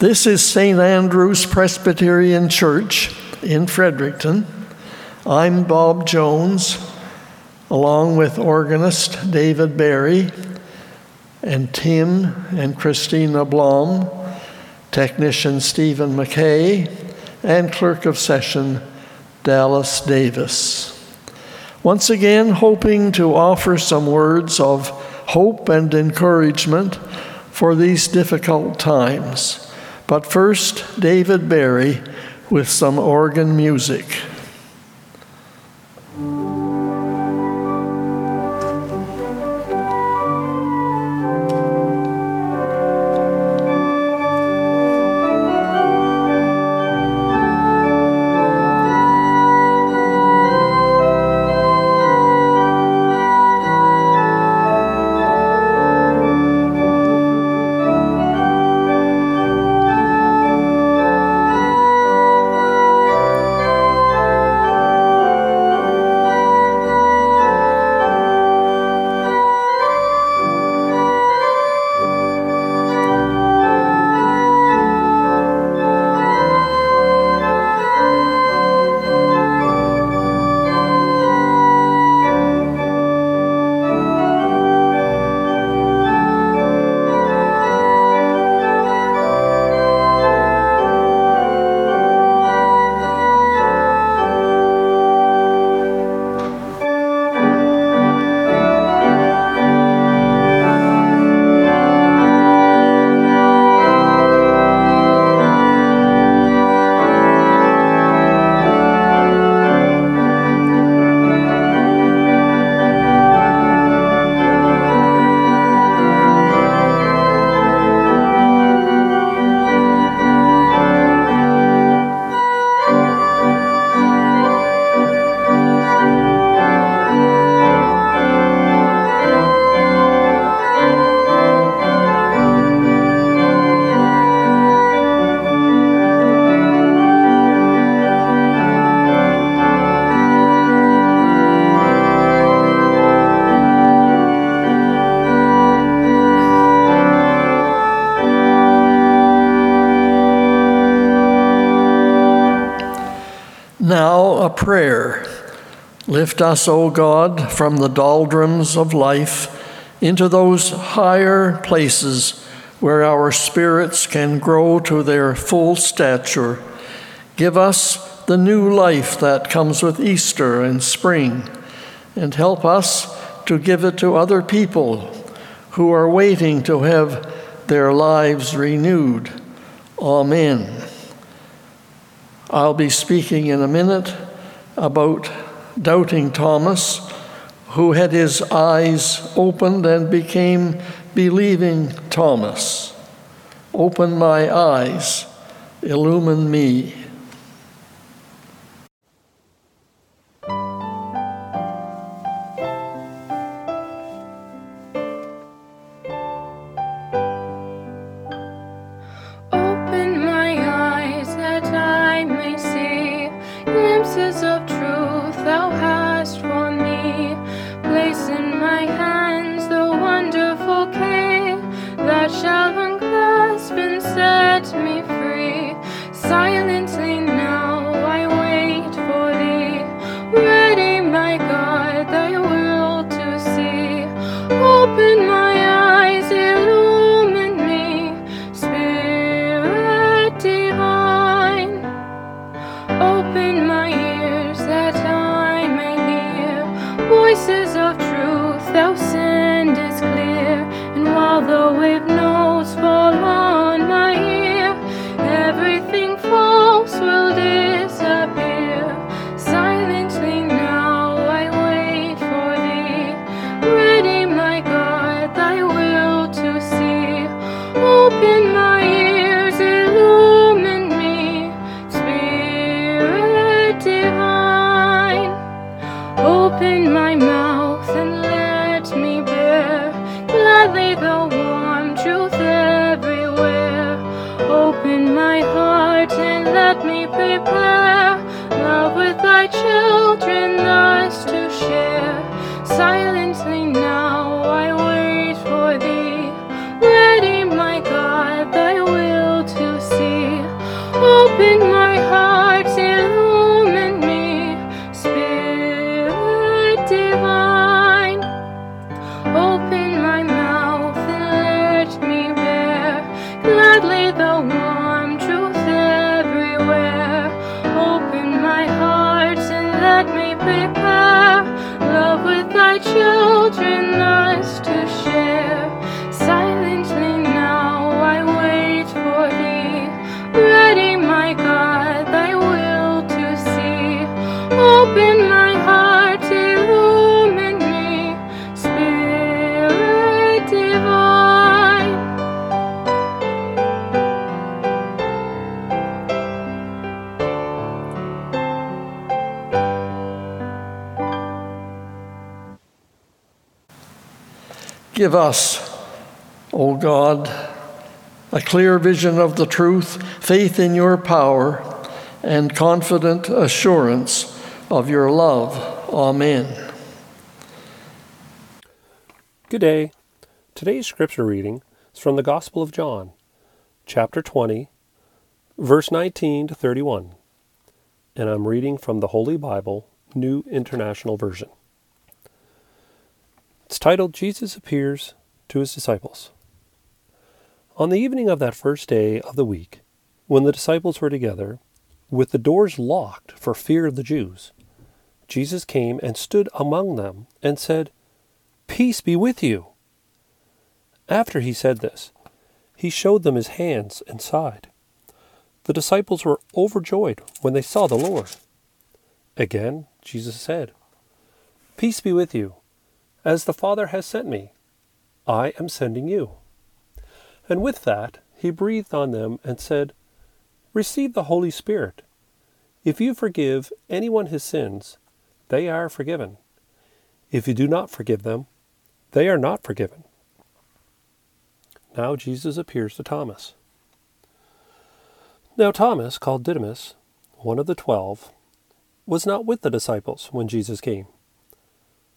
This is St. Andrew's Presbyterian Church in Fredericton. I'm Bob Jones, along with organist David Barry and Tim and Christina Blom, technician Stephen McKay, and clerk of session Dallas Davis. Once again, hoping to offer some words of hope and encouragement for these difficult times. But first, David Barry with some organ music. Now, a prayer. Lift us, O God, from the doldrums of life into those higher places where our spirits can grow to their full stature. Give us the new life that comes with Easter and spring, and help us to give it to other people who are waiting to have their lives renewed. Amen. I'll be speaking in a minute about doubting Thomas, who had his eyes opened and became believing Thomas. Open my eyes, illumine me. Give us, O God, a clear vision of the truth, faith in your power, and confident assurance of your love. Amen. Good day. Today's scripture reading is from the Gospel of John, chapter 20, verse 19 to 31. And I'm reading from the Holy Bible, New International Version. It's titled Jesus Appears to His Disciples. On the evening of that first day of the week, when the disciples were together, with the doors locked for fear of the Jews, Jesus came and stood among them and said, Peace be with you. After he said this, he showed them his hands and side. The disciples were overjoyed when they saw the Lord. Again, Jesus said, Peace be with you. As the Father has sent me, I am sending you. And with that, he breathed on them and said, Receive the Holy Spirit. If you forgive anyone his sins, they are forgiven. If you do not forgive them, they are not forgiven. Now Jesus appears to Thomas. Now Thomas, called Didymus, one of the twelve, was not with the disciples when Jesus came.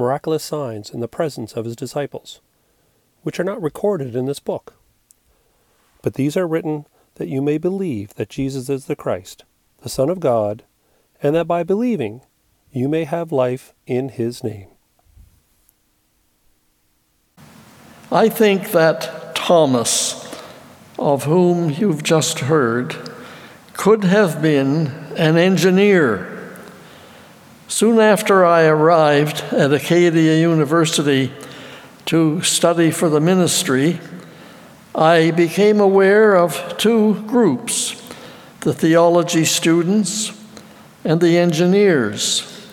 miraculous signs in the presence of his disciples, which are not recorded in this book. But these are written that you may believe that Jesus is the Christ, the Son of God, and that by believing you may have life in his name. I think that Thomas, of whom you've just heard, could have been an engineer Soon after I arrived at Acadia University to study for the ministry, I became aware of two groups the theology students and the engineers.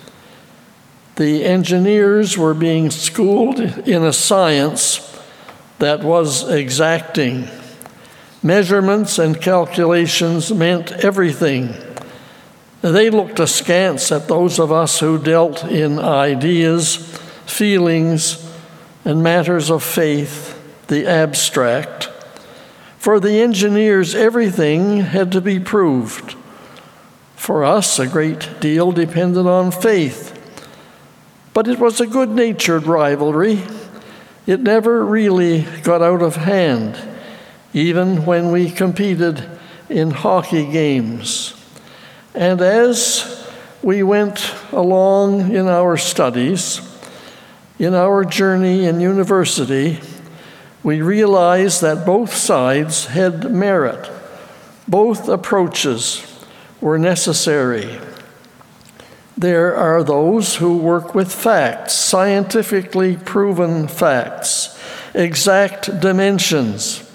The engineers were being schooled in a science that was exacting. Measurements and calculations meant everything they looked askance at those of us who dealt in ideas, feelings, and matters of faith, the abstract. For the engineers, everything had to be proved. For us, a great deal depended on faith. But it was a good natured rivalry. It never really got out of hand, even when we competed in hockey games. And as we went along in our studies, in our journey in university, we realized that both sides had merit. Both approaches were necessary. There are those who work with facts, scientifically proven facts, exact dimensions.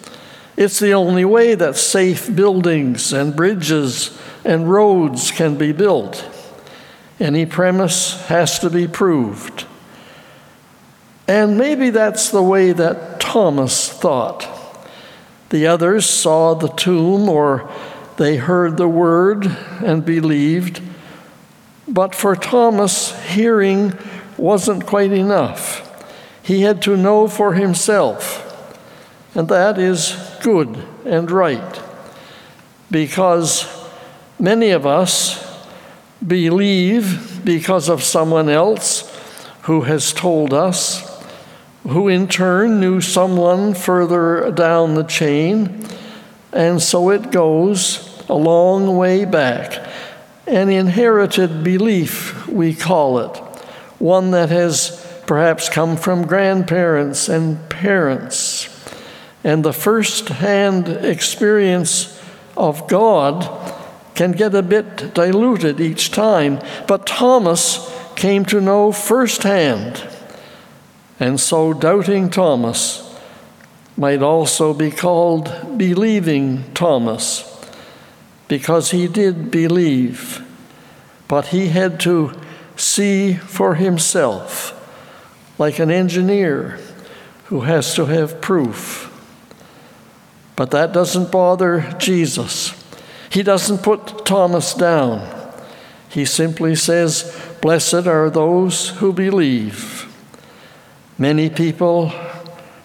It's the only way that safe buildings and bridges and roads can be built. Any premise has to be proved. And maybe that's the way that Thomas thought. The others saw the tomb or they heard the word and believed. But for Thomas, hearing wasn't quite enough. He had to know for himself. And that is good and right. Because many of us believe because of someone else who has told us, who in turn knew someone further down the chain. And so it goes a long way back. An inherited belief, we call it, one that has perhaps come from grandparents and parents. And the first hand experience of God can get a bit diluted each time. But Thomas came to know firsthand. And so, doubting Thomas might also be called believing Thomas because he did believe, but he had to see for himself, like an engineer who has to have proof. But that doesn't bother Jesus. He doesn't put Thomas down. He simply says, Blessed are those who believe. Many people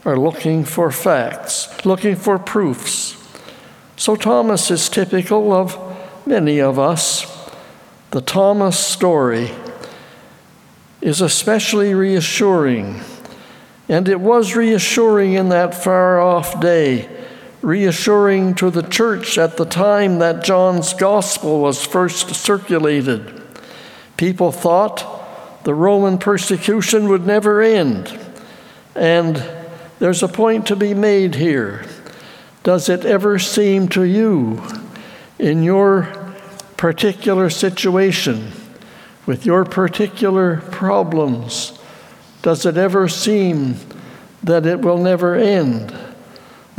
are looking for facts, looking for proofs. So Thomas is typical of many of us. The Thomas story is especially reassuring, and it was reassuring in that far off day reassuring to the church at the time that John's gospel was first circulated. People thought the Roman persecution would never end. And there's a point to be made here. Does it ever seem to you, in your particular situation, with your particular problems, does it ever seem that it will never end?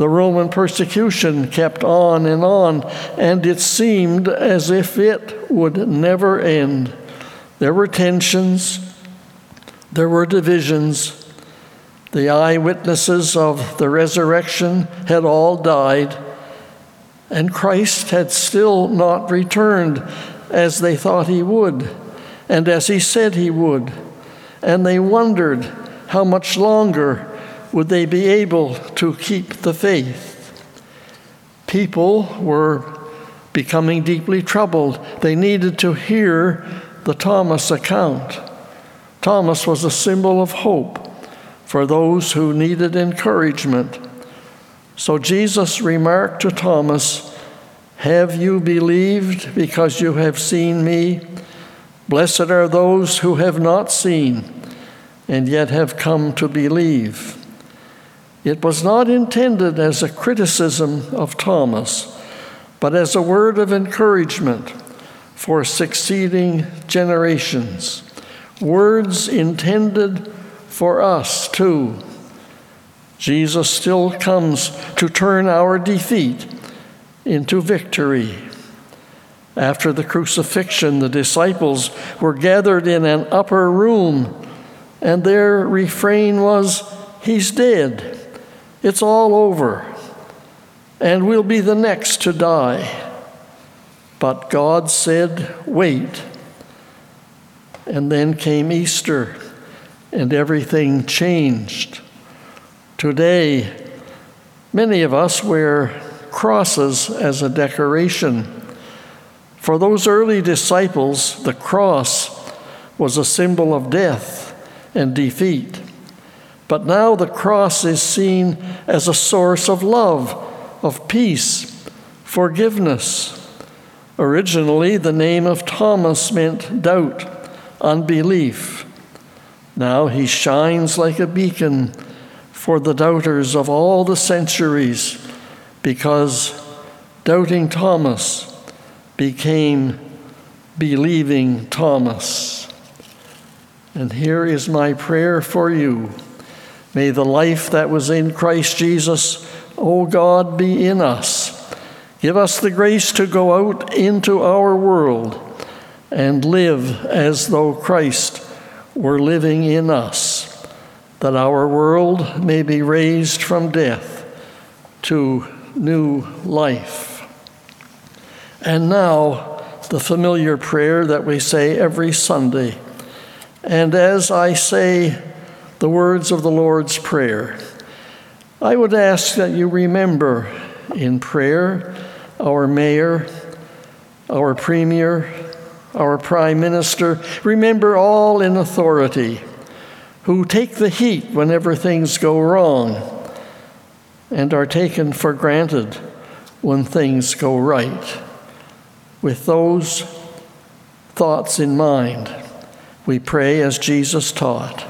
The Roman persecution kept on and on, and it seemed as if it would never end. There were tensions, there were divisions. The eyewitnesses of the resurrection had all died, and Christ had still not returned as they thought he would, and as he said he would. And they wondered how much longer would they be able to keep the faith? People were becoming deeply troubled. They needed to hear the Thomas account. Thomas was a symbol of hope for those who needed encouragement. So Jesus remarked to Thomas, Have you believed because you have seen me? Blessed are those who have not seen and yet have come to believe. It was not intended as a criticism of Thomas, but as a word of encouragement for succeeding generations. Words intended for us too. Jesus still comes to turn our defeat into victory. After the crucifixion, the disciples were gathered in an upper room, and their refrain was, He's dead. It's all over, and we'll be the next to die. But God said, Wait. And then came Easter, and everything changed. Today, many of us wear crosses as a decoration. For those early disciples, the cross was a symbol of death and defeat. But now the cross is seen as a source of love, of peace, forgiveness. Originally, the name of Thomas meant doubt, unbelief. Now he shines like a beacon for the doubters of all the centuries because doubting Thomas became believing Thomas. And here is my prayer for you. May the life that was in Christ Jesus, O God, be in us. Give us the grace to go out into our world and live as though Christ were living in us. that our world may be raised from death to new life. And now, the familiar prayer that we say every Sunday. And as I say the words of the Lord's Prayer, I would ask that you remember in prayer our mayor, our premier, our prime minister. Remember all in authority who take the heat whenever things go wrong and are taken for granted when things go right. With those thoughts in mind, we pray as Jesus taught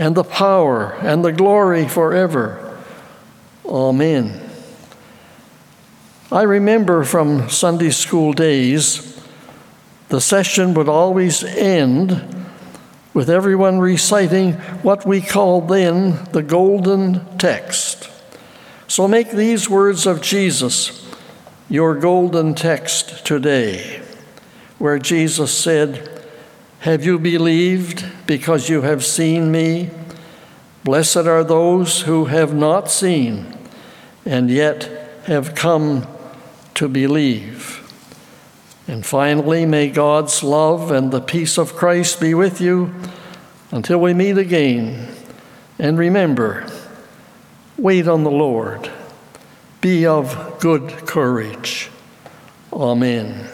and the power, and the glory forever. Amen. I remember from Sunday school days, the session would always end with everyone reciting what we called then the golden text. So make these words of Jesus your golden text today, where Jesus said, Have you believed because you have seen me? Blessed are those who have not seen and yet have come to believe. And finally, may God's love and the peace of Christ be with you until we meet again. And remember, Wait on the Lord. Be of good courage. Amen.